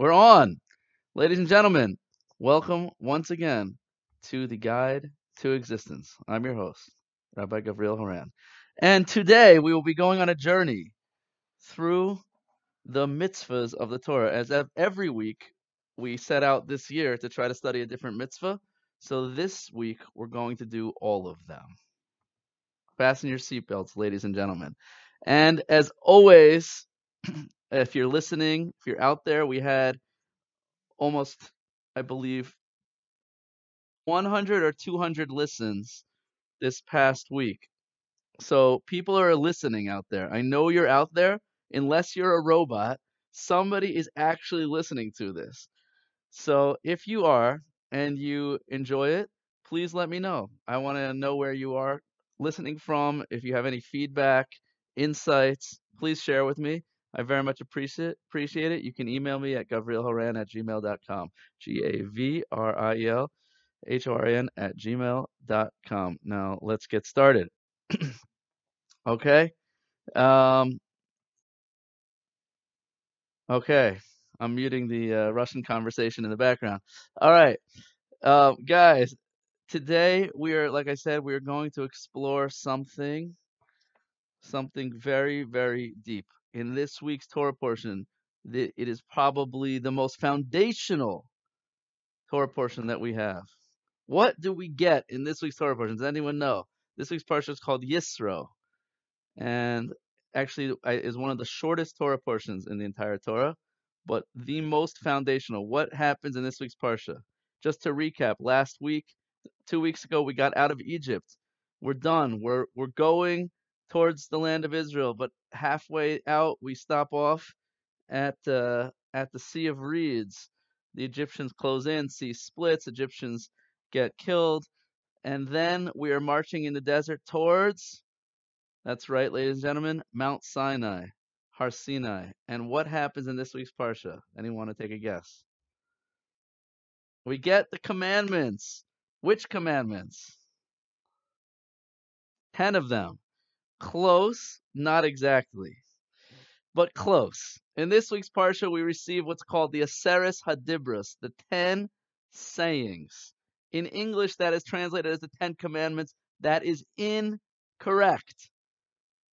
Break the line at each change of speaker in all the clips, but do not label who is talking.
We're on. Ladies and gentlemen, welcome once again to the Guide to Existence. I'm your host, Rabbi Gavriel Horn. And today we will be going on a journey through the mitzvahs of the Torah. As every week, we set out this year to try to study a different mitzvah. So this week, we're going to do all of them. Fasten your seatbelts, ladies and gentlemen. And as always, if you're listening, if you're out there, we had almost, I believe, 100 or 200 listens this past week. So people are listening out there. I know you're out there. Unless you're a robot, somebody is actually listening to this. So if you are and you enjoy it, please let me know. I want to know where you are listening from. If you have any feedback, insights, please share with me. I very much appreciate it. You can email me at gavrielhorn at gmail.com. G A V R I E L H O R N at gmail.com. Now let's get started. okay. Um, okay. I'm muting the uh, Russian conversation in the background. All right. Uh, guys, today we are, like I said, we are going to explore something, something very, very deep in this week's Torah portion, it is probably the most foundational Torah portion that we have. What do we get in this week's Torah portion? Does anyone know? This week's portion is called Yisro, and actually is one of the shortest Torah portions in the entire Torah, but the most foundational. What happens in this week's parsha? Just to recap, last week, two weeks ago, we got out of Egypt. We're done. We're we're going towards the land of Israel, but halfway out we stop off at uh, at the Sea of Reeds. The Egyptians close in, sea splits, Egyptians get killed, and then we are marching in the desert towards that's right, ladies and gentlemen, Mount Sinai, Har Sinai. And what happens in this week's Parsha? Anyone want to take a guess? We get the commandments. Which commandments? Ten of them. Close, not exactly, but close. In this week's Parsha, we receive what's called the Aseres Hadibros, the Ten Sayings. In English, that is translated as the Ten Commandments. That is incorrect.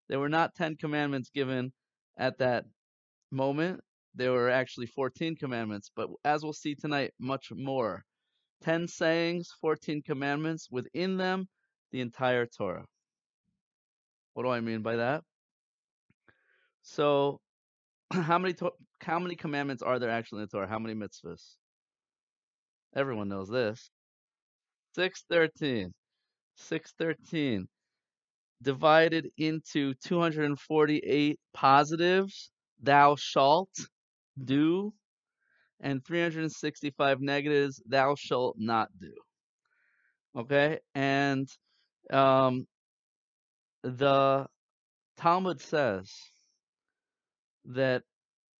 There were not Ten Commandments given at that moment. There were actually 14 commandments, but as we'll see tonight, much more. 10 sayings, 14 commandments, within them, the entire Torah. What do I mean by that? So, how many to- how many commandments are there actually in the Torah? How many mitzvahs? Everyone knows this. 613. 613 divided into 248 positives, thou shalt do, and 365 negatives, thou shalt not do. Okay? And um, the Talmud says that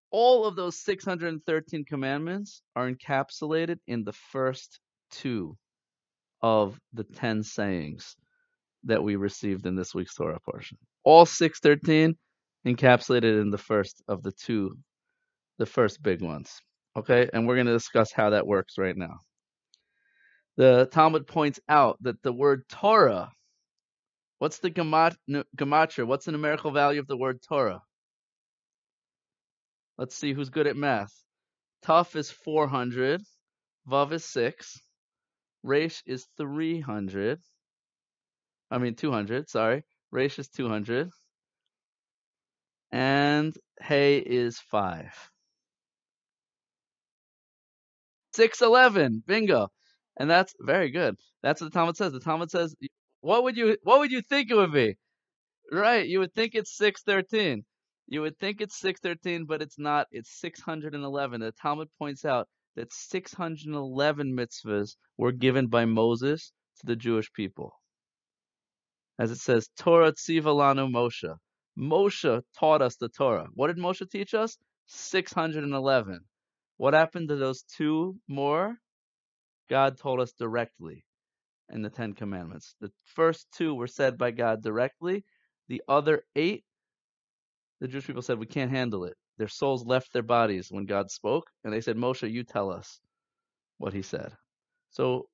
all of those 613 commandments are encapsulated in the first two of the 10 sayings that we received in this week's Torah portion. All 613 encapsulated in the first of the two, the first big ones. Okay, and we're going to discuss how that works right now. The Talmud points out that the word Torah What's the gematria? What's the numerical value of the word Torah? Let's see who's good at math. Tuf is 400. Vav is 6. Resh is 300. I mean 200, sorry. Resh is 200. And Hay is 5. 611. Bingo. And that's very good. That's what the Talmud says. The Talmud says what would you what would you think it would be? Right, you would think it's 613. You would think it's 613, but it's not. It's 611. The Talmud points out that 611 mitzvahs were given by Moses to the Jewish people. As it says, Torah tziva lanu Moshe. Moshe taught us the Torah. What did Moshe teach us? 611. What happened to those two more? God told us directly in the Ten Commandments. The first two were said by God directly. The other eight, the Jewish people said, we can't handle it. their souls left their bodies when God spoke, and they said, Moshe, you tell us what he said. So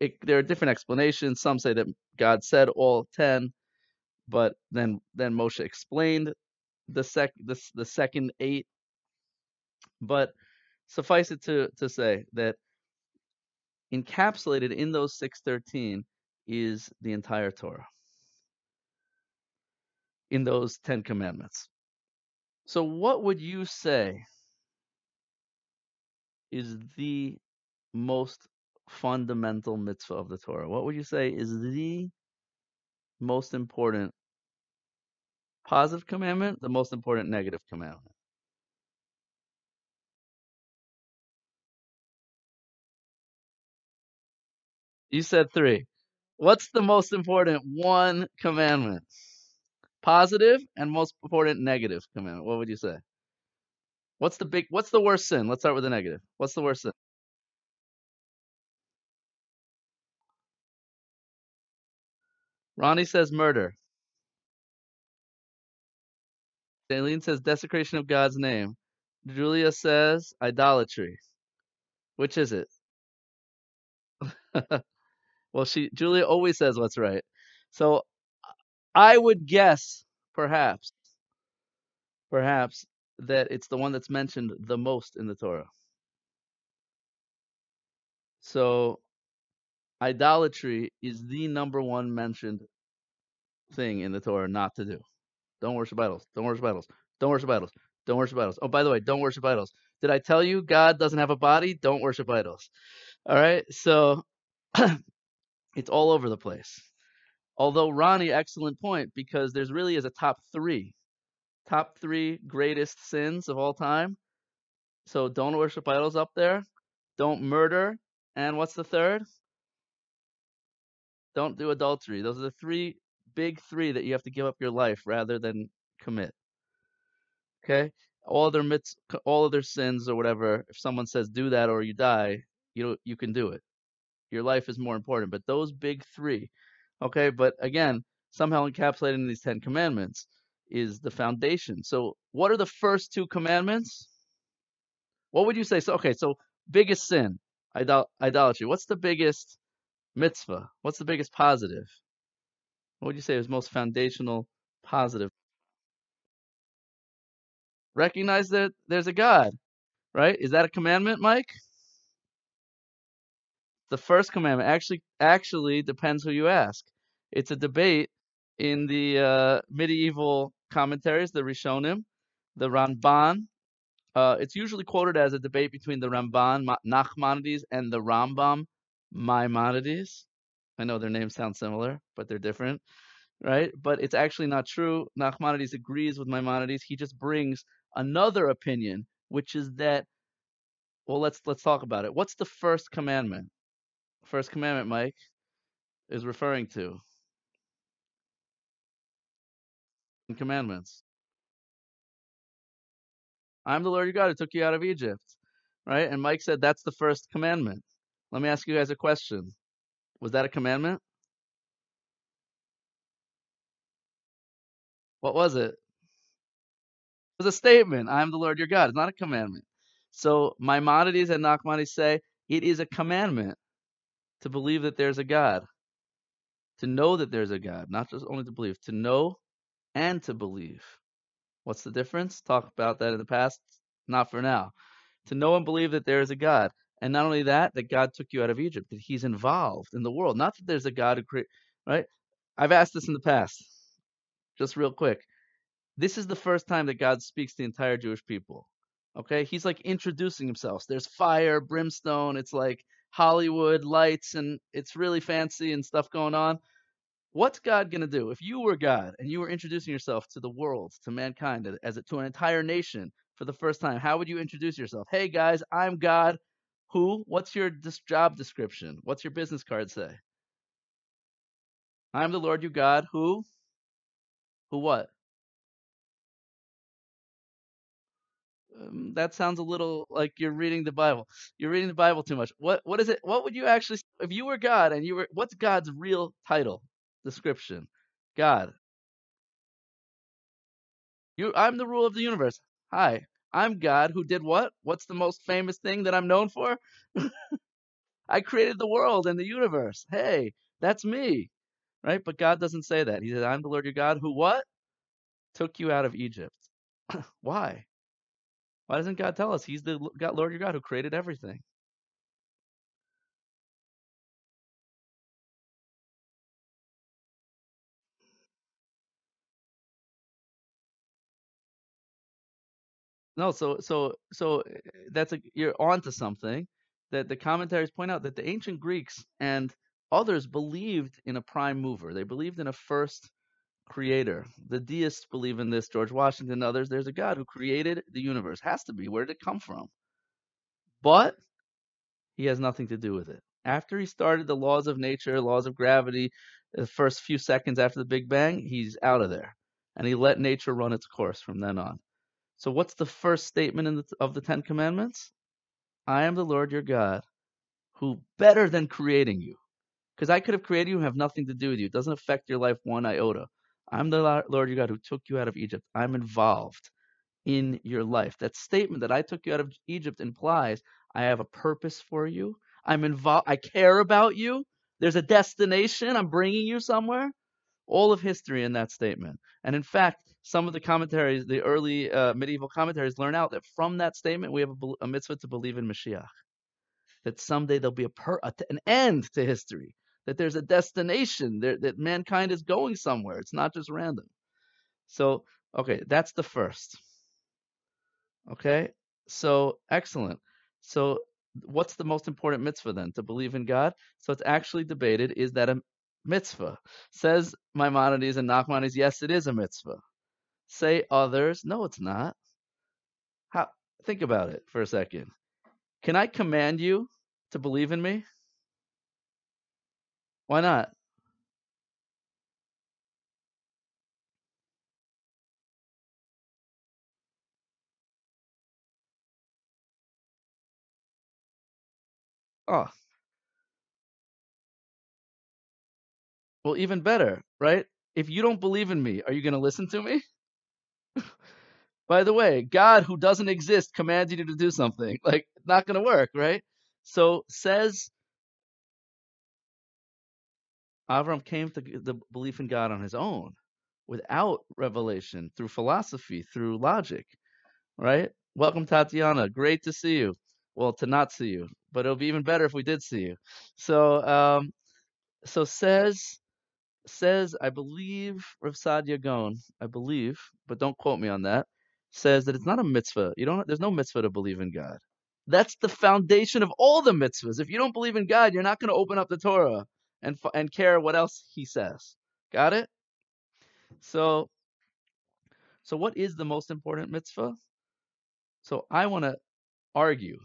it, there are different explanations. Some say that God said all ten, but then then Moshe explained the sec the, the second eight. But suffice it to to say that encapsulated in those six thirteen is the entire Torah in those ten commandments. So what would you say is the most fundamental mitzvah of the Torah? What would you say is the most important positive commandment, the most important negative commandment? You said three. What's the most important one commandment? Positive and most important negative commandment. What would you say? What's the big what's the worst sin? Let's start with the negative. What's the worst sin? Ronnie says murder. Daleen says desecration of God's name. Julia says idolatry. Which is it? well, she Julia always says what's right. So I would guess, perhaps, perhaps that it's the one that's mentioned the most in the Torah. So idolatry is the number one mentioned thing in the Torah not to do. Don't worship idols. Don't worship idols. Don't worship idols. Don't worship idols. Oh, by the way, don't worship idols. Did I tell you God doesn't have a body? Don't worship idols. All right. So it's all over the place. Although Ronnie, excellent point, because there's really is a top three, top three greatest sins of all time. So don't worship idols up there. Don't murder. And what's the third? Don't do adultery. Those are the three big three that you have to give up your life rather than commit. Okay? All their mitz, all of their sins or whatever, if someone says do that or you die, you know you can do it. Your life is more important. But those big three, okay, but again, somehow encapsulated in these Ten Commandments is the foundation. So what are the first two commandments? What would you say? So okay, so biggest sin, idol- idolatry. What's the biggest mitzvah? What's the biggest positive? What would you say is most foundational positive? Recognize that there's a God, right? Is that a commandment, Mike? The first commandment actually actually depends who you ask. It's a debate in the uh, medieval commentaries, the Rishonim, the Ramban. Uh, it's usually quoted as a debate between the Ramban Nachmanides and the Rambam Maimonides. I know their names sound similar, but they're different, right? But it's actually not true. Nachmanides agrees with Maimonides. He just brings another opinion, which is that. Well, let's let's talk about it. What's the first commandment? First commandment, Mike, is referring to commandments. I'm the Lord your God who took you out of Egypt, right? And Mike said that's the first commandment. Let me ask you guys a question. Was that a commandment? What was it? It was a statement. I am the Lord your God. It's not a commandment. So Maimonides and Nachmanides say it is a commandment to believe that there's a God, to know that there's a God, not just only to believe, to know and to believe. What's the difference? Talk about that in the past, not for now. To know and believe that there is a God. And not only that, that God took you out of Egypt, that He's involved in the world. Not that there's a God who create, right? I've asked this in the past, just real quick. This is the first time that God speaks to the entire Jewish people. Okay, He's like introducing Himself. There's fire, brimstone. It's like Hollywood lights, and it's really fancy and stuff going on. What's God gonna do if you were God and you were introducing yourself to the world, to mankind, as a, to an entire nation for the first time? How would you introduce yourself? Hey guys, I'm God. Who? What's your dis- job description? What's your business card say? I'm the Lord your God. Who? Who what? Um, that sounds a little like you're reading the Bible. You're reading the Bible too much. What what is it? What would you actually if you were God and you were what's God's real title description? God. You I'm the rule of the universe. Hi, I'm God who did what? What's the most famous thing that I'm known for? I created the world and the universe. Hey, that's me. Right? But God doesn't say that. He says, I'm the Lord your God who what? Took you out of Egypt. Why? Why doesn't God tell us He's the God, Lord your God who created everything? No, so so so uh, that's a you're onto something that the commentaries point out that the ancient Greeks and others believed in a prime mover. They believed in a first creator. The deists believe in this, George Washington others. There's a God who created the universe. Has to be. Where did it come from? But he has nothing to do with it. After he started the laws of nature, laws of gravity, the first few seconds after the Big Bang, he's out of there. And he let nature run its course from then on. So what's the first statement the, of the Ten Commandments? I am the Lord your God, who better than creating you. Because I could have created you and have nothing to do with you. It doesn't affect your life one iota. I'm the Lord your God who took you out of Egypt. I'm involved in your life. That statement that I took you out of Egypt implies I have a purpose for you. I'm involved. I care about you. There's a destination. I'm bringing you somewhere. All of history in that statement. And in fact, some of the commentaries, the early uh, medieval commentaries, learn out that from that statement we have a, a mitzvah to believe in Mashiach. That someday there'll be a per, an end to history. That there's a destination. There, that mankind is going somewhere. It's not just random. So, okay, that's the first. Okay, so excellent. So, what's the most important mitzvah then? To believe in God? So, it's actually debated is that a mitzvah? Says Maimonides and Nachmanides, yes, it is a mitzvah. Say others, no, it's not. How? Think about it for a second. Can I command you to believe in me? Why not? Oh, well, even better, right? If you don't believe in me, are you going to listen to me? By the way, God who doesn't exist commands you to do something. Like, not going to work, right? So says Avram came to the belief in God on his own, without revelation, through philosophy, through logic, right? Welcome, Tatiana. Great to see you. Well, to not see you, but it'll be even better if we did see you. So, um, so says says I believe Rav Saadia Gaon, I believe, but don't quote me on that. Says that it's not a mitzvah. You don't. There's no mitzvah to believe in God. That's the foundation of all the mitzvahs. If you don't believe in God, you're not going to open up the Torah and and care what else He says. Got it? So, so what is the most important mitzvah? So I want to argue.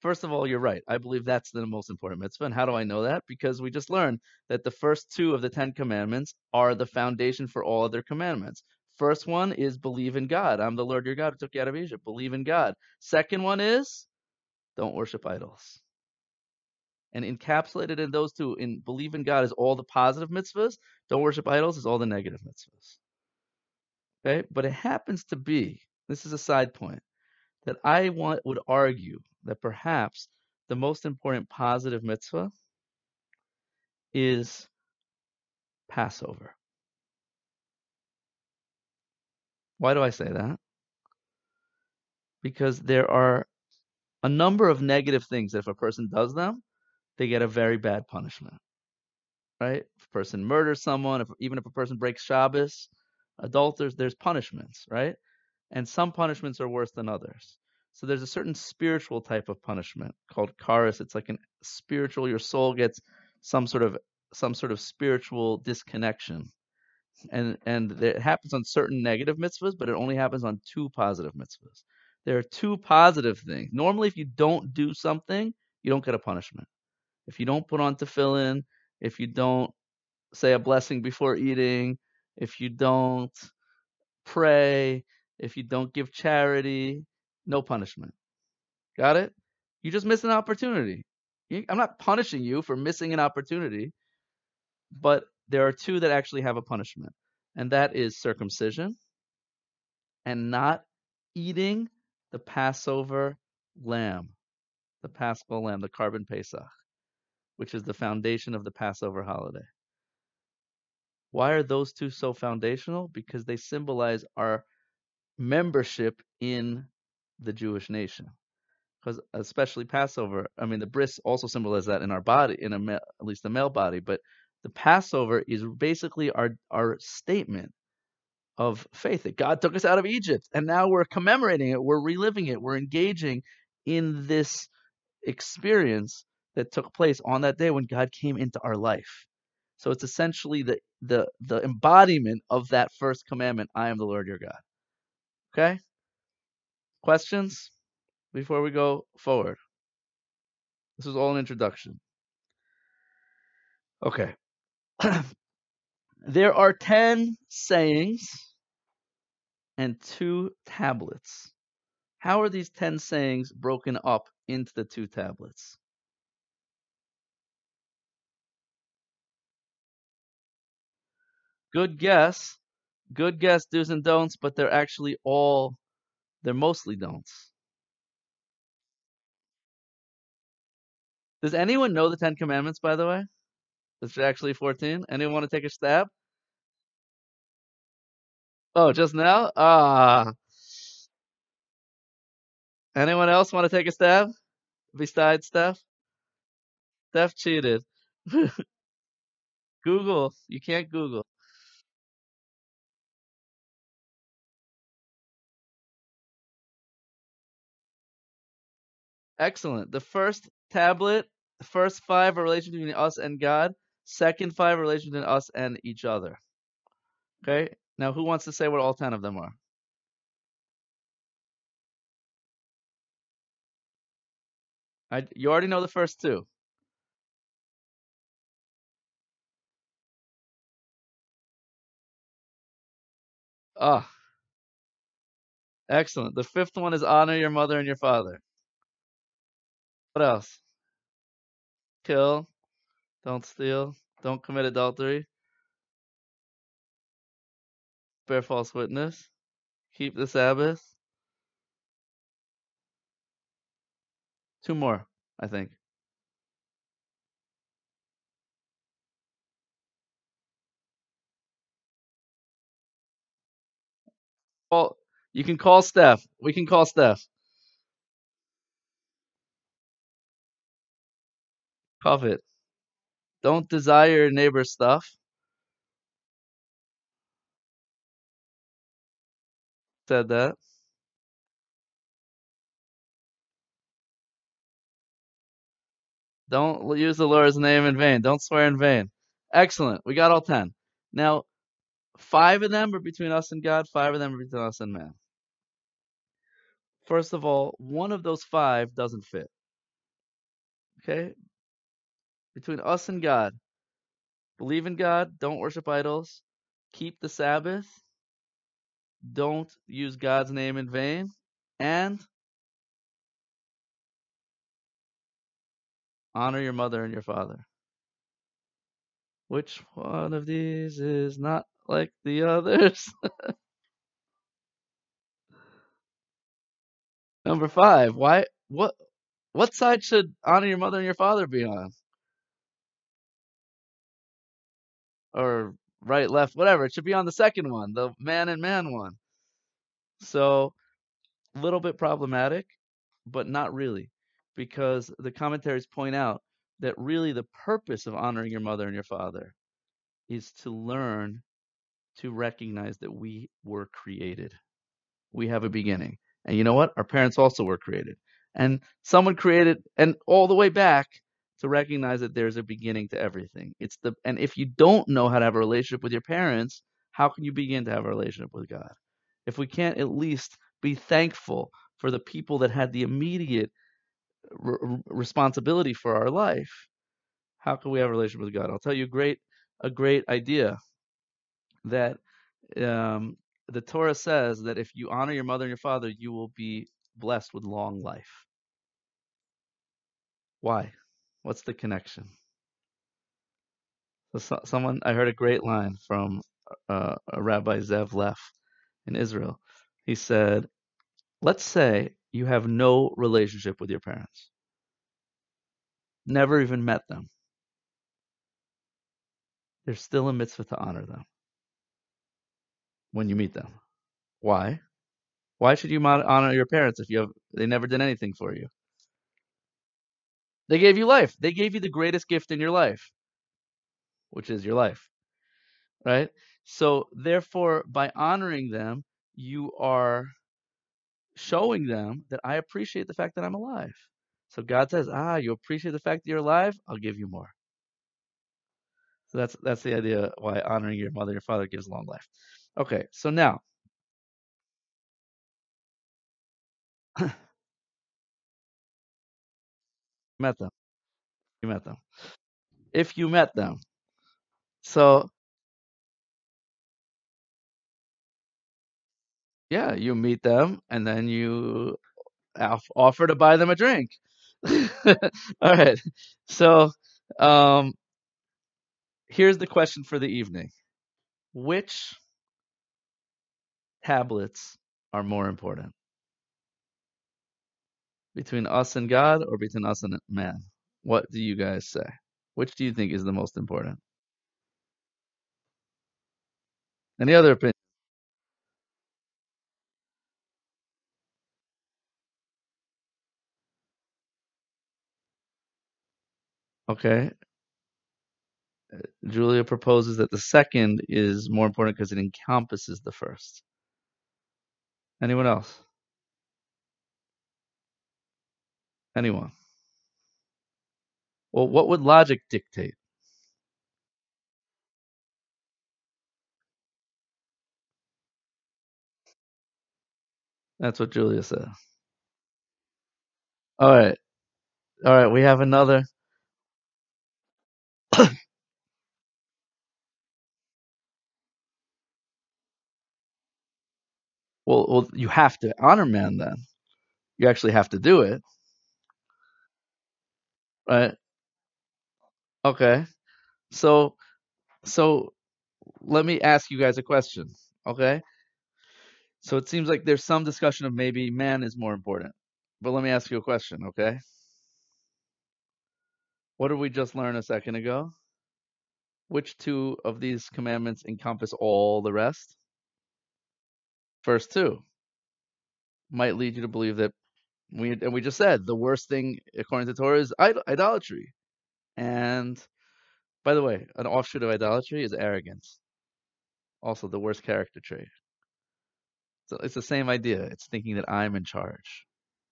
First of all, you're right. I believe that's the most important mitzvah. And how do I know that? Because we just learned that the first two of the Ten Commandments are the foundation for all other commandments. First one is believe in God. I'm the Lord your God who took you out of Egypt. Believe in God. Second one is don't worship idols. And encapsulated in those two, in believe in God is all the positive mitzvahs. Don't worship idols is all the negative mitzvahs. Okay, but it happens to be this is a side point that I want would argue that perhaps the most important positive mitzvah is Passover. Why do I say that? Because there are a number of negative things that if a person does them, they get a very bad punishment. Right? If a person murders someone, if, even if a person breaks Shabbos, adulterers, there's punishments, right? And some punishments are worse than others. So there's a certain spiritual type of punishment called karis. It's like a spiritual. Your soul gets some sort of some sort of spiritual disconnection, and and it happens on certain negative mitzvahs, but it only happens on two positive mitzvahs. There are two positive things. Normally, if you don't do something, you don't get a punishment. If you don't put on tefillin, if you don't say a blessing before eating, if you don't pray, if you don't give charity, no punishment. Got it? You just miss an opportunity. I'm not punishing you for missing an opportunity, but there are two that actually have a punishment, and that is circumcision and not eating the Passover lamb, the Paschal lamb, the Korban Pesach, which is the foundation of the Passover holiday. Why are those two so foundational? Because they symbolize our membership in the Jewish nation. Because especially Passover, I mean, the bris also symbolizes that in our body, in a at least the male body. But the Passover is basically our our statement of faith that God took us out of Egypt, and now we're commemorating it, we're reliving it, we're engaging in this experience that took place on that day when God came into our life. So it's essentially the the the embodiment of that first commandment, I am the Lord your God. Okay? Questions before we go forward? This is all an introduction. Okay. there are 10 sayings and two tablets. How are these 10 sayings broken up into the two tablets? Good guess. Good guess, do's and don'ts, but they're actually all, they're mostly don'ts. Does anyone know the Ten Commandments, by the way? It's actually 14. Anyone want to take a stab? Oh, just now? Ah. Anyone else want to take a stab? Besides Steph? Steph cheated. Google. You can't Google. Excellent. The first tablet, first five are relation between us and God. Second five are relation between us and each other. Okay? Now, who wants to say what all ten of them are? I, you already know the first two. Ah, excellent. The fifth one is honor your mother and your father. What else? Kill. Don't steal. Don't commit adultery. Bear false witness. Keep the Sabbath. Two more, I think. Well, you can call Steph. We can call Steph. Covet. Don't desire your neighbor's stuff. Said that. Don't use the Lord's name in vain. Don't swear in vain. Excellent. We got all ten. Now, five of them are between us and God. Five of them are between us and man. First of all, one of those five doesn't fit. Okay? Between us and God. Believe in God. Don't worship idols. Keep the Sabbath. Don't use God's name in vain. And honor your mother and your father. Which one of these is not like the others? Number five. Why? What? What side should honor your mother and your father be on? Or right, left, whatever. It should be on the second one, the man and man one. So, a little bit problematic, but not really, because the commentaries point out that really the purpose of honoring your mother and your father is to learn to recognize that we were created. We have a beginning. And you know what? Our parents also were created. And someone created and all the way back to recognize that there's a beginning to everything. It's the and if you don't know how to have a relationship with your parents, how can you begin to have a relationship with God? If we can't at least be thankful for the people that had the immediate r- responsibility for our life, how can we have a relationship with God? I'll tell you a great a great idea that um, the Torah says that if you honor your mother and your father, you will be blessed with long life. Why? What's the connection? So, so- someone I heard a great line from uh, a Rabbi Zev Leff in Israel. He said, let's say you have no relationship with your parents, never even met them. There's still a mitzvah to honor them when you meet them. Why? Why should you honor your parents if you have they never did anything for you? They gave you life. They gave you the greatest gift in your life, which is your life. Right? So therefore by honoring them, you are showing them that I appreciate the fact that I'm alive. So God says, "Ah, you appreciate the fact that you're alive? I'll give you more." So that's that's the idea why honoring your mother and your father gives long life. Okay, so now met them. You met them. If you met them. So yeah, you meet them and then you offer to buy them a drink. All right. So um here's the question for the evening. Which tablets are more important? Between us and God or between us and man? What do you guys say? Which do you think is the most important? Any other opinion? Okay. Uh, Julia proposes that the second is more important because it encompasses the first. Anyone else? Anyone? Well, what would logic dictate? That's what Julia said. All right. All right. We have another. well, well, you have to honor man then. You actually have to do it. Right? Okay. So, so let me ask you guys a question. Okay. So it seems like there's some discussion of maybe man is more important. But let me ask you a question, okay? What did we just learn a second ago? Which two of these commandments encompass all the rest? First two might lead you to believe that we and we just said the worst thing according to Torah is idolatry. And by the way, an offshoot of idolatry is arrogance. Also the worst character trait. So it's the same idea. It's thinking that I'm in charge.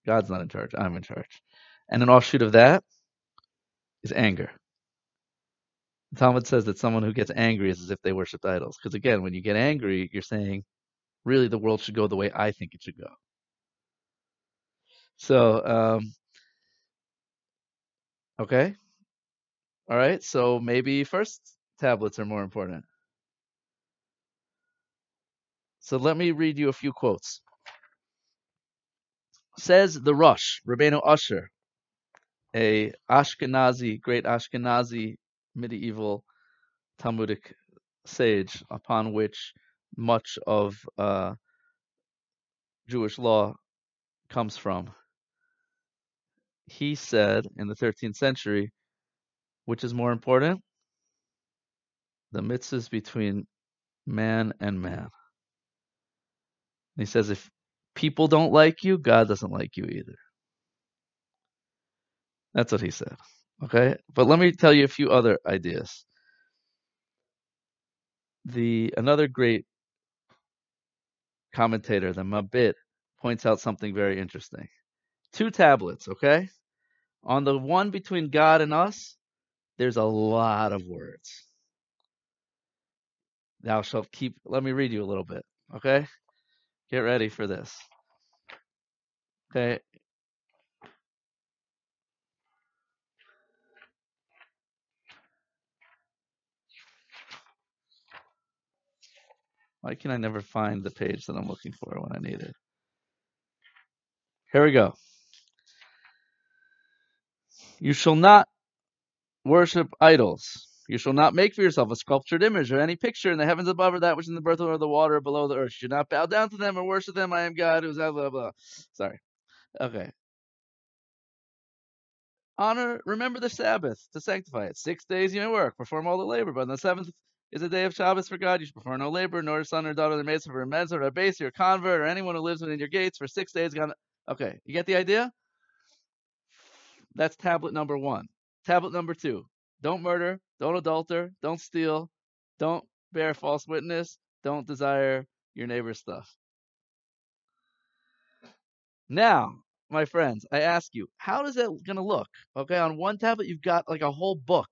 God's not in charge. I'm in charge. And an offshoot of that is anger. The Talmud says that someone who gets angry is as if they worshipped idols. Because again, when you get angry, you're saying, really, the world should go the way I think it should go. So, um, okay. All right. So maybe first tablets are more important. So let me read you a few quotes. Says the Rosh, Rabbeinu Asher, a Ashkenazi, great Ashkenazi medieval Talmudic sage upon which much of uh, Jewish law comes from. He said in the 13th century, which is more important? The mitzvahs between man and man. He says, if people don't like you, God doesn't like you either. That's what he said. Okay? But let me tell you a few other ideas. The another great commentator, the Mabit, points out something very interesting. Two tablets, okay? On the one between God and us, there's a lot of words. Thou shalt keep, let me read you a little bit, okay? Get ready for this. Okay, Why can I never find the page that I'm looking for when I need it? Here we go. You shall not worship idols. You shall not make for yourself a sculptured image or any picture in the heavens above or that which is in the earth or the water or below the earth. You should not bow down to them or worship them. I am God. Who's blah blah blah. Sorry. Okay. Honor, remember the Sabbath to sanctify it. Six days you may work, perform all the labor, but on the seventh is a day of Shabbos for God. You should perform no labor, nor son or daughter, maid, for a mezz or a base, or a convert, or anyone who lives within your gates for six days. Okay, you get the idea? That's tablet number one. Tablet number two don't murder, don't adulter, don't steal, don't bear false witness, don't desire your neighbor's stuff. Now, my friends, I ask you, how is that going to look? Okay, on one tablet, you've got like a whole book.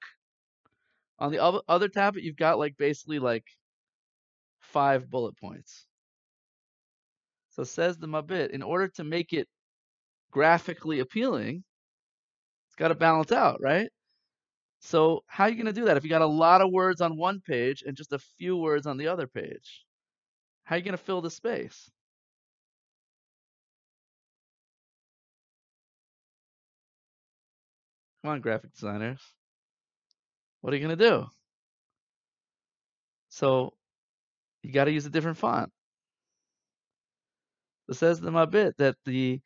On the other, other tablet, you've got like basically like five bullet points. So says the Mabit, in order to make it graphically appealing, it's got to balance out, right? So how are you going to do that if you got a lot of words on one page and just a few words on the other page? How are you going to fill the space? Come on, graphic designers. What are you going to do? So you got to use a different font. It says in Mabit that the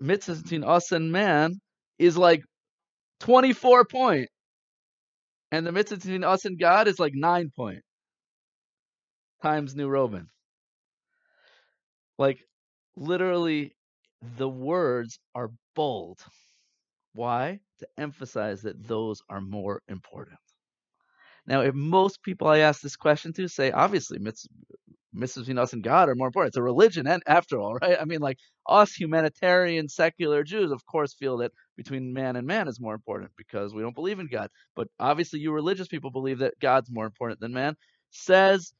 mitzvah between us and man is like 24 point. And the mitzvah between us and God is like 9 point times New Roman. Like literally the words are bold. Why? To emphasize that those are more important. Now, if most people I ask this question to say, obviously, mitzvahs between us and God are more important. It's a religion, and after all, right? I mean, like us humanitarian secular Jews, of course, feel that between man and man is more important because we don't believe in God. But obviously, you religious people believe that God's more important than man. Says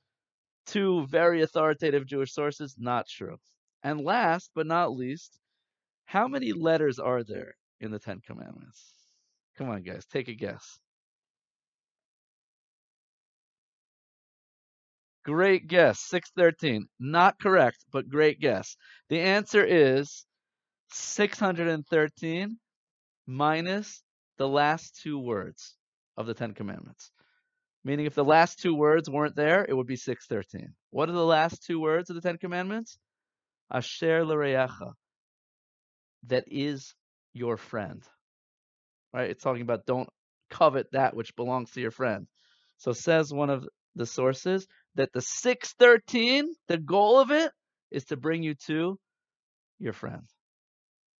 two very authoritative Jewish sources, not true. And last but not least, how many letters are there in the Ten Commandments? Come on, guys, take a guess. Great guess. 613. Not correct, but great guess. The answer is 613 minus the last two words of the Ten Commandments. Meaning, if the last two words weren't there, it would be 613. What are the last two words of the Ten Commandments? Asher l'reyacha. That is your friend. Right? It's talking about don't covet that which belongs to your friend. So says one of the sources that the 613, the goal of it is to bring you to your friend,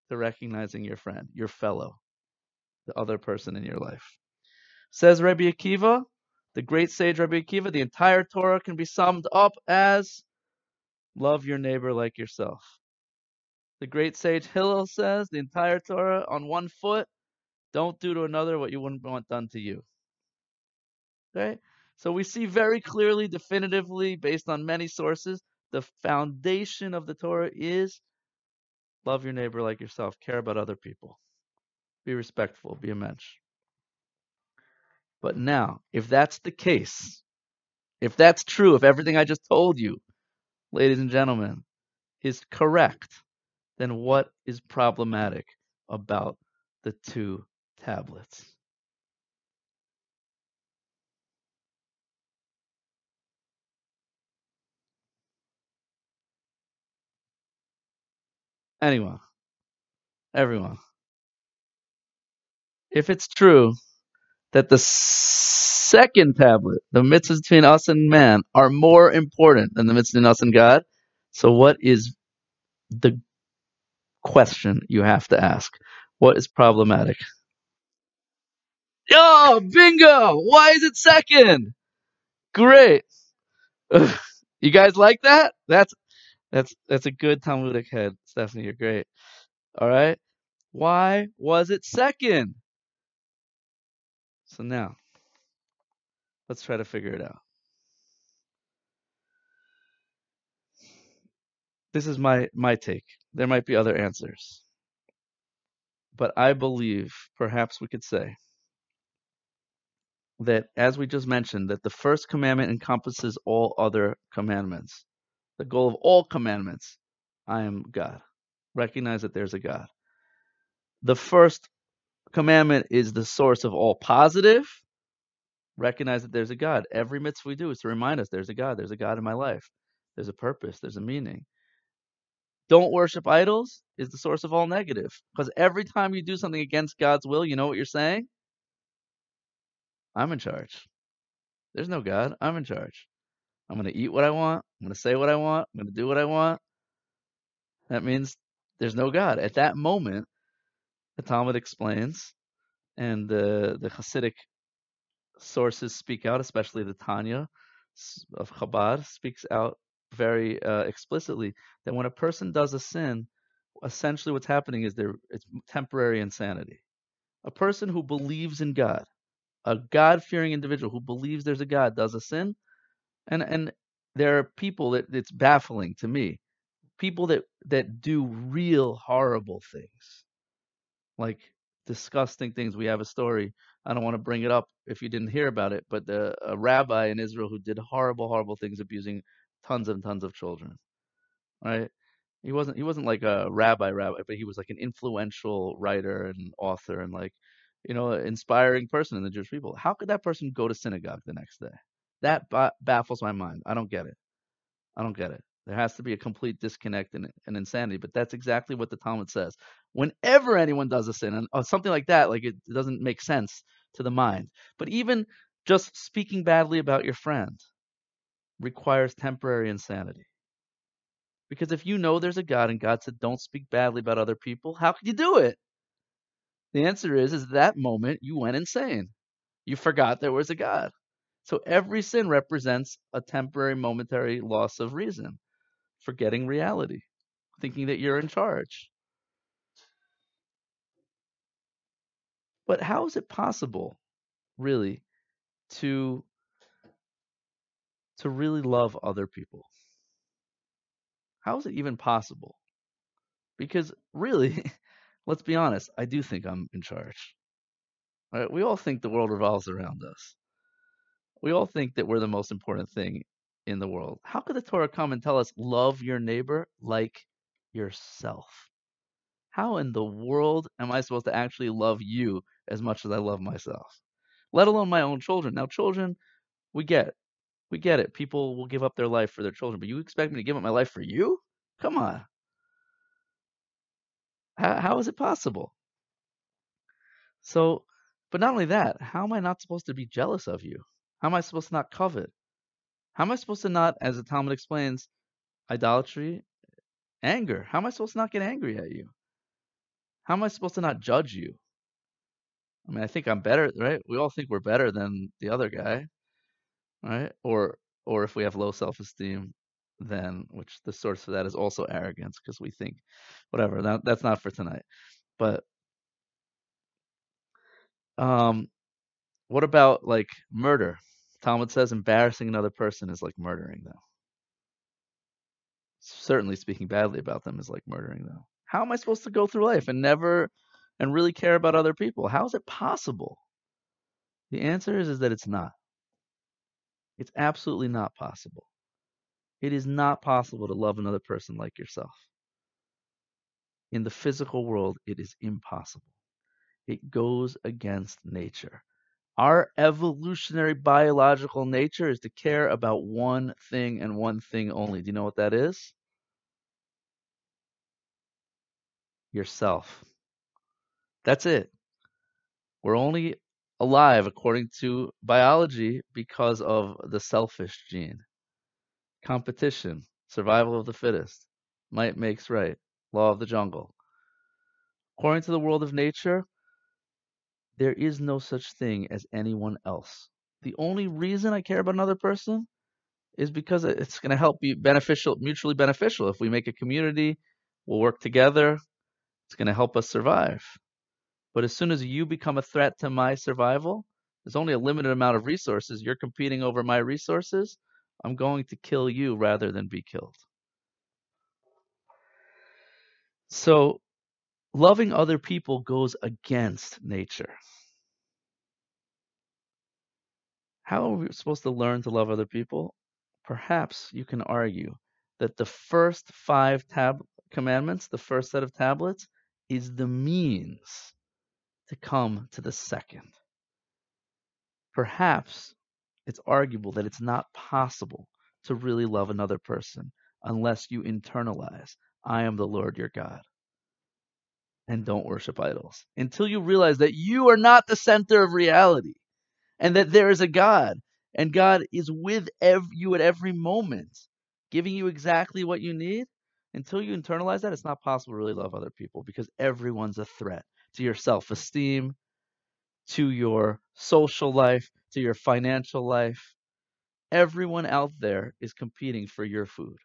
to recognizing your friend, your fellow, the other person in your life. Says Rabbi Akiva, the great sage Rabbi Akiva, the entire Torah can be summed up as love your neighbor like yourself. The great sage Hillel says, the entire Torah on one foot, don't do to another what you wouldn't want done to you. Okay? So we see very clearly, definitively, based on many sources, the foundation of the Torah is love your neighbor like yourself, care about other people, be respectful, be a mensch. But now, if that's the case, if that's true, if everything I just told you, ladies and gentlemen, is correct, then what is problematic about the two tablets? Anyone. Everyone. If it's true that the second tablet, the mitzvahs between us and man, are more important than the mitzvahs between us and God, so what is the question you have to ask? What is problematic? Oh, bingo! Why is it second? Great. you guys like that? That's that's that's a good Talmudic head, Stephanie. You're great. All right. Why was it second? So now, let's try to figure it out. This is my my take. There might be other answers. But I believe perhaps we could say that as we just mentioned that the first commandment encompasses all other commandments the goal of all commandments. I am God. Recognize that there's a God. The first commandment is the source of all positive. Recognize that there's a God. Every mitzvah we do is to remind us there's a God. There's a God in my life. There's a purpose. There's a meaning. Don't worship idols is the source of all negative. Because every time you do something against God's will, you know what you're saying? I'm in charge. There's no God. I'm in charge. I'm going to eat what I want. I'm going to say what I want. I'm going to do what I want. That means there's no God. At that moment, the Talmud explains, and the the Hasidic sources speak out, especially the Tanya of Chabad speaks out very uh, explicitly that when a person does a sin, essentially what's happening is there it's temporary insanity. A person who believes in God, a God-fearing individual who believes there's a God, does a sin, and and there are people that it's baffling to me, people that that do real horrible things, like disgusting things. We have a story. I don't want to bring it up if you didn't hear about it, but the, a rabbi in Israel who did horrible, horrible things, abusing tons and tons of children. Right? He wasn't he wasn't like a rabbi rabbi, but he was like an influential writer and author and like you know inspiring person in the Jewish people. How could that person go to synagogue the next day? That ba- baffles my mind. I don't get it. I don't get it. There has to be a complete disconnect and, and insanity. But that's exactly what the Talmud says. Whenever anyone does a sin, and or something like that, like it, it doesn't make sense to the mind. But even just speaking badly about your friend requires temporary insanity. Because if you know there's a God and God said don't speak badly about other people, how could you do it? The answer is is that moment you went insane. You forgot there was a God. So every sin represents a temporary momentary loss of reason, forgetting reality, thinking that you're in charge. But how is it possible really to to really love other people? How is it even possible? Because really, let's be honest, I do think I'm in charge. Right? We all think the world revolves around us. We all think that we're the most important thing in the world. How could the Torah come and tell us, love your neighbor like yourself? How in the world am I supposed to actually love you as much as I love myself? Let alone my own children. Now, children, we get we get it. People will give up their life for their children, but you expect me to give up my life for you? Come on. How, how is it possible? So, but not only that, how am I not supposed to be jealous of you? How am I supposed to not covet? How am I supposed to not, as the Talmud explains, idolatry, anger? How am I supposed to not get angry at you? How am I supposed to not judge you? I mean, I think I'm better, right? We all think we're better than the other guy right? Or or if we have low self-esteem, then which the source of that is also arrogance because we think whatever. That, that's not for tonight. But um, what about like murder? Talmud says embarrassing another person is like murdering them. Certainly speaking badly about them is like murdering them. How am I supposed to go through life and never and really care about other people? How is it possible? The answer is, is that it's not. It's absolutely not possible. It is not possible to love another person like yourself. In the physical world, it is impossible. It goes against nature. Our evolutionary biological nature is to care about one thing and one thing only. Do you know what that is? Yourself. That's it. We're only alive according to biology because of the selfish gene. Competition, survival of the fittest, might makes right, law of the jungle. According to the world of nature, there is no such thing as anyone else. The only reason I care about another person is because it's going to help be beneficial, mutually beneficial. If we make a community, we'll work together. It's going to help us survive. But as soon as you become a threat to my survival, there's only a limited amount of resources. You're competing over my resources. I'm going to kill you rather than be killed. So, loving other people goes against nature. How are we supposed to learn to love other people? Perhaps you can argue that the first five tab- commandments, the first set of tablets, is the means to come to the second. perhaps it's arguable that it's not possible to really love another person unless you internalize, I am the Lord your God. And don't worship idols until you realize that you are not the center of reality and that there is a God and God is with ev- you at every moment, giving you exactly what you need. Until you internalize that, it's not possible to really love other people because everyone's a threat to your self esteem, to your social life, to your financial life. Everyone out there is competing for your food.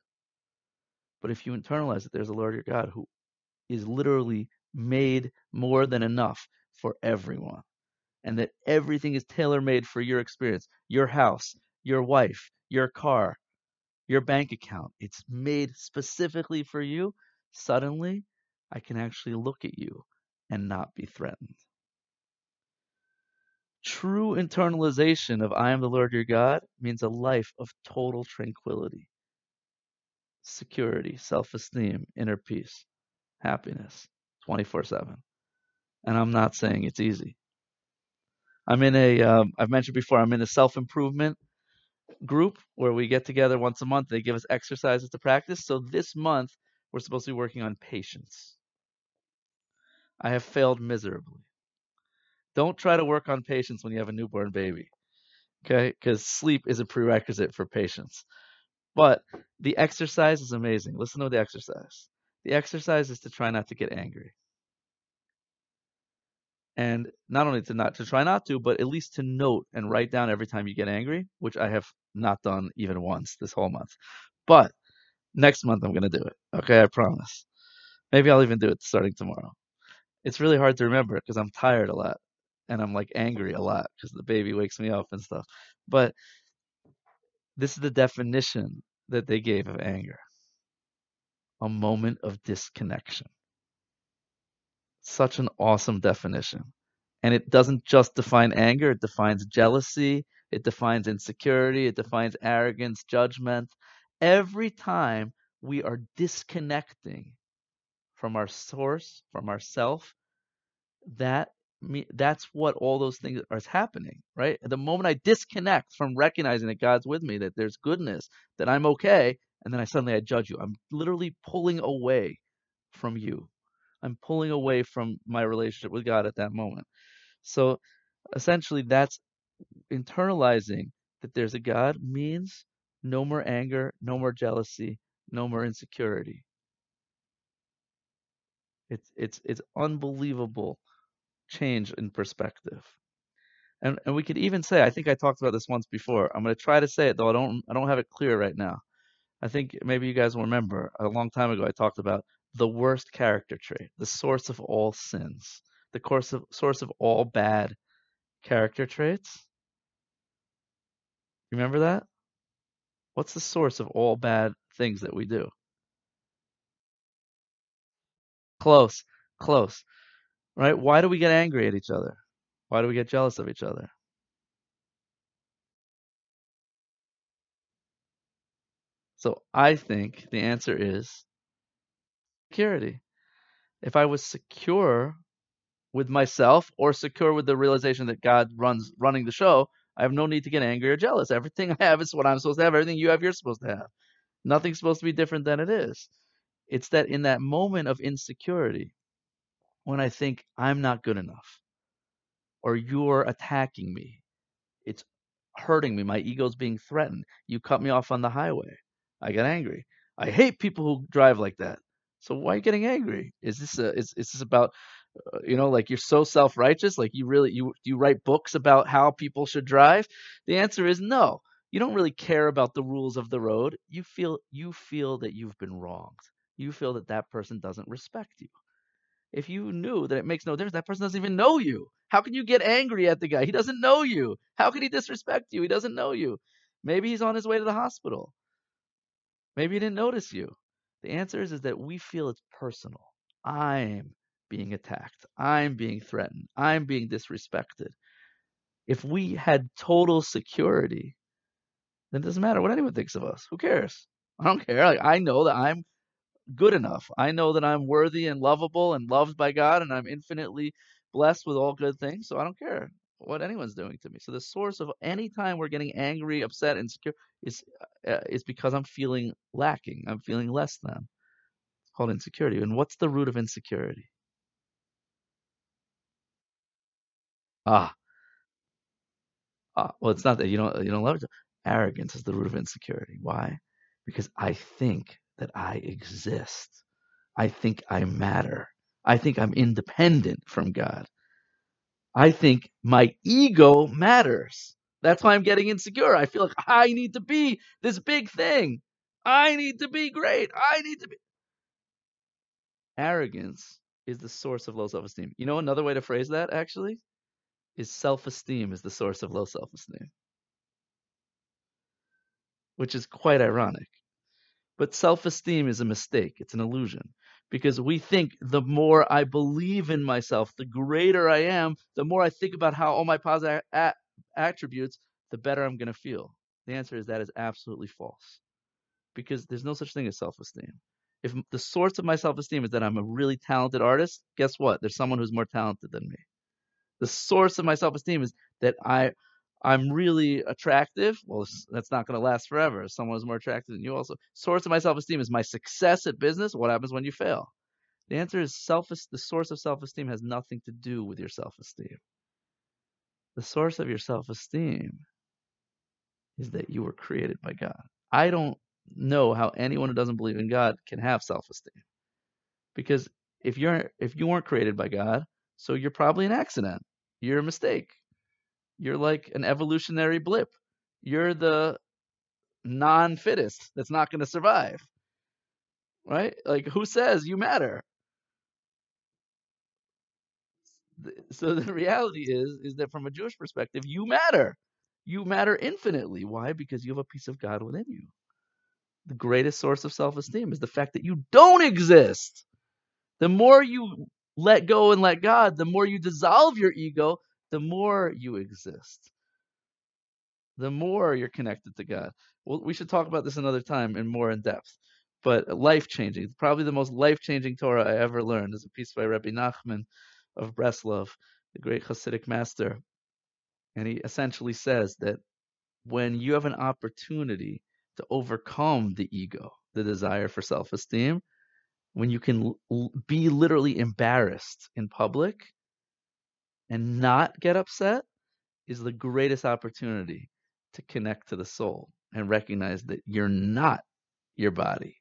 But if you internalize that there's a Lord your God who is literally made more than enough for everyone, and that everything is tailor made for your experience, your house, your wife, your car, your bank account, it's made specifically for you. Suddenly, I can actually look at you and not be threatened. True internalization of I am the Lord your God means a life of total tranquility, security, self esteem, inner peace, happiness 24 7. And I'm not saying it's easy. I'm in a, um, I've mentioned before, I'm in a self improvement group where we get together once a month. They give us exercises to practice. So this month, we're supposed to be working on patience. I have failed miserably. Don't try to work on patience when you have a newborn baby, okay? Because sleep is a prerequisite for patience. But the exercise is amazing. Listen to the exercise. The exercise is to try not to get angry. And not only to not to try not to, but at least to note and write down every time you get angry, which I have not done even once this whole month. But next month I'm gonna do it. Okay, I promise. Maybe I'll even do it starting tomorrow. It's really hard to remember because I'm tired a lot and I'm like angry a lot because the baby wakes me up and stuff. But this is the definition that they gave of anger a moment of disconnection. Such an awesome definition. And it doesn't just define anger, it defines jealousy, it defines insecurity, it defines arrogance, judgment. Every time we are disconnecting from our source, from ourself, that that's what all those things are happening, right? The moment I disconnect from recognizing that God's with me, that there's goodness, that I'm okay, and then I suddenly I judge you. I'm literally pulling away from you. I'm pulling away from my relationship with God at that moment. So essentially that's internalizing that there's a God means no more anger, no more jealousy, no more insecurity. It's it's it's unbelievable change in perspective. And and we could even say, I think I talked about this once before. I'm to try to say it though I don't I don't have it clear right now. I think maybe you guys will remember a long time ago I talked about the worst character trait, the source of all sins, the course of source of all bad character traits. Remember that? What's the source of all bad things that we do? Close, close. Right? Why do we get angry at each other? Why do we get jealous of each other? So I think the answer is security. If I was secure with myself or secure with the realization that God runs running the show, I have no need to get angry or jealous. Everything I have is what I'm supposed to have. Everything you have, you're supposed to have. Nothing's supposed to be different than it is. It's that in that moment of insecurity, when I think I'm not good enough, or you're attacking me, it's hurting me. My ego's being threatened. You cut me off on the highway. I get angry. I hate people who drive like that. So why are you getting angry? Is this a, is, is this about uh, you know like you're so self-righteous like you really you you write books about how people should drive? The answer is no. You don't really care about the rules of the road. You feel you feel that you've been wronged. You feel that that person doesn't respect you if you knew that it makes no difference, that person doesn't even know you. How can you get angry at the guy? He doesn't know you. How can he disrespect you? He doesn't know you. Maybe he's on his way to the hospital. Maybe he didn't notice you. The answer is, is that we feel it's personal. I'm being attacked. I'm being threatened. I'm being disrespected. If we had total security, then it doesn't matter what anyone thinks of us. Who cares? I don't care. Like I know that I'm good enough. I know that I'm worthy and lovable and loved by God and I'm infinitely blessed with all good things, so I don't care what anyone's doing to me. So the source of any time we're getting angry, upset, insecure is uh, is because I'm feeling lacking. I'm feeling less than. It's called insecurity. And what's the root of insecurity? Ah, ah. Well, it's not that you don't you don't love it. Arrogance is the root of insecurity. Why? Because I think that I exist. I think I matter. I think I'm independent from God. I think my ego matters. That's why I'm getting insecure. I feel like I need to be this big thing. I need to be great. I need to be. Arrogance is the source of low self esteem. You know, another way to phrase that actually is self esteem is the source of low self esteem, which is quite ironic. But self esteem is a mistake, it's an illusion because we think the more I believe in myself, the greater I am, the more I think about how all my positive a- attributes, the better I'm going to feel. The answer is that is absolutely false because there's no such thing as self esteem. If the source of my self esteem is that I'm a really talented artist, guess what? There's someone who's more talented than me. The source of my self esteem is that I I'm really attractive. Well, that's not going to last forever. Someone is more attractive than you also. Source of my self-esteem is my success at business. What happens when you fail? The answer is self the source of self-esteem has nothing to do with your self-esteem. The source of your self-esteem is that you were created by God. I don't know how anyone who doesn't believe in God can have self-esteem. Because if you're if you weren't created by God, so you're probably an accident. You're a mistake you're like an evolutionary blip. You're the non fittest that's not going to survive. Right? Like, who says you matter? So the reality is is that from a Jewish perspective, you matter. You matter infinitely. Why? Because you have a piece of God within you. The greatest source of self-esteem is the fact that you don't exist. The more you let go and let God, the more you dissolve your ego, the more you exist, the more you're connected to God. Well, we should talk about this another time and more in depth. But life changing, probably the most life changing Torah I ever learned is a piece by Rabbi Nachman of Breslov, the great Hasidic master. And he essentially says that when you have an opportunity to overcome the ego, the desire for self esteem, when you can be literally embarrassed in public, and not get upset is the greatest opportunity to connect to the soul and recognize that you're not your body.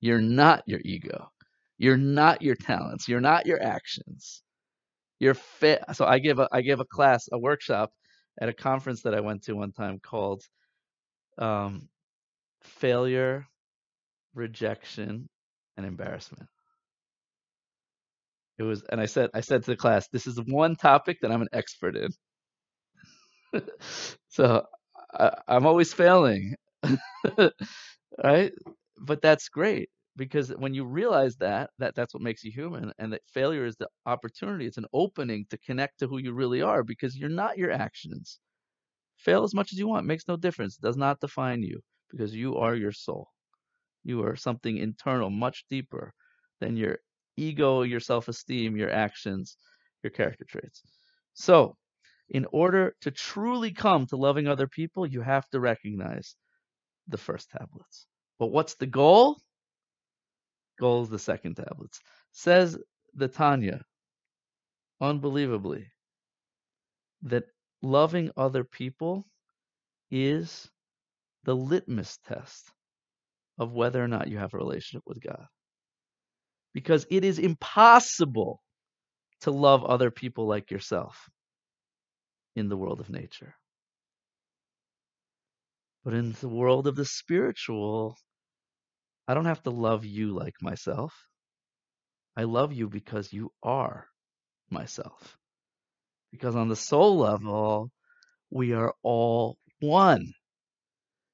You're not your ego. You're not your talents. You're not your actions. You're fit. So I give a I gave a class, a workshop at a conference that I went to one time called um, Failure, Rejection, and Embarrassment. It was, and I said, I said to the class, this is one topic that I'm an expert in. so I, I'm always failing, right? But that's great because when you realize that, that that's what makes you human, and that failure is the opportunity. It's an opening to connect to who you really are because you're not your actions. Fail as much as you want makes no difference. It does not define you because you are your soul. You are something internal, much deeper than your ego, your self esteem, your actions, your character traits. So, in order to truly come to loving other people, you have to recognize the first tablets. But what's the goal? Goal is the second tablets. Says the Tanya, unbelievably, that loving other people is the litmus test of whether or not you have a relationship with God because it is impossible to love other people like yourself in the world of nature. But in the world of the spiritual, I don't have to love you like myself. I love you because you are myself. Because on the soul level, we are all one.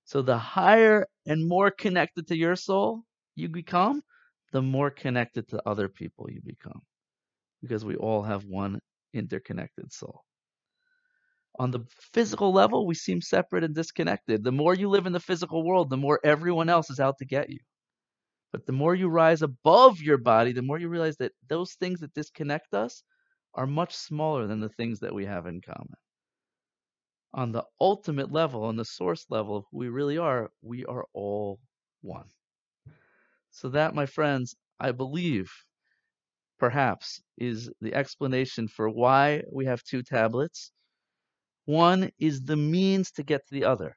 So the higher and more connected to your soul you become, the more connected to other people you become because we all have one interconnected soul. On the physical level, we seem separate and disconnected. The more you live in the physical world, the more everyone else is out to get you. But the more you rise above your body, the more you realize that those things that disconnect us are much smaller than the things that we have in common. on the ultimate level, on the source level of who we really are, we are all one. So that, my friends, I believe perhaps is the explanation for why we have two tablets. One is the means to get to the other.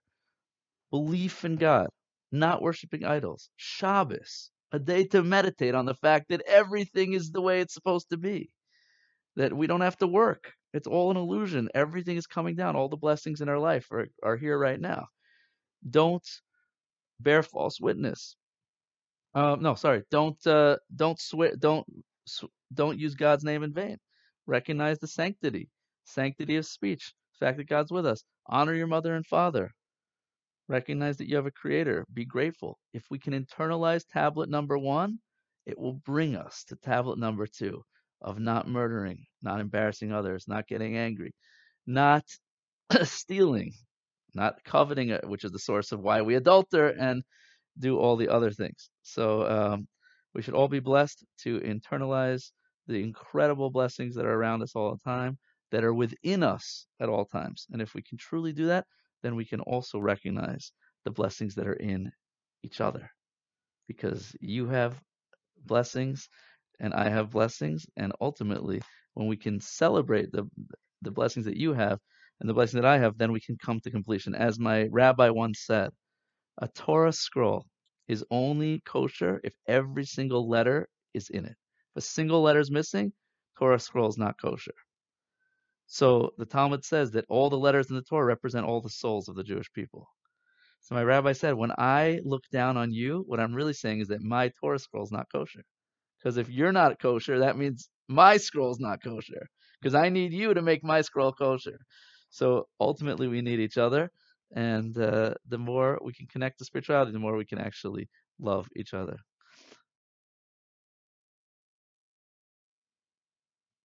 Belief in God, not worshiping idols. Shabbos, a day to meditate on the fact that everything is the way it's supposed to be. That we don't have to work. It's all an illusion. Everything is coming down. All the blessings in our life are, are here right now. Don't bear false witness. Uh, no, sorry. Don't uh, don't swear. Don't don't use God's name in vain. Recognize the sanctity, sanctity of speech, the fact that God's with us. Honor your mother and father. Recognize that you have a creator. Be grateful. If we can internalize tablet number one, it will bring us to tablet number two of not murdering, not embarrassing others, not getting angry, not stealing, not coveting, uh, which is the source of why we adulter and do all the other things. So um, we should all be blessed to internalize the incredible blessings that are around us all the time, that are within us at all times. And if we can truly do that, then we can also recognize the blessings that are in each other. Because you have blessings and I have blessings. And ultimately, when we can celebrate the, the blessings that you have and the blessing that I have, then we can come to completion. As my rabbi once said, a Torah scroll is only kosher if every single letter is in it. If a single letter is missing, Torah scroll is not kosher. So the Talmud says that all the letters in the Torah represent all the souls of the Jewish people. So my rabbi said, when I look down on you, what I'm really saying is that my Torah scroll is not kosher. Because if you're not kosher, that means my scroll is not kosher. Because I need you to make my scroll kosher. So ultimately, we need each other. And uh, the more we can connect to spirituality, the more we can actually love each other.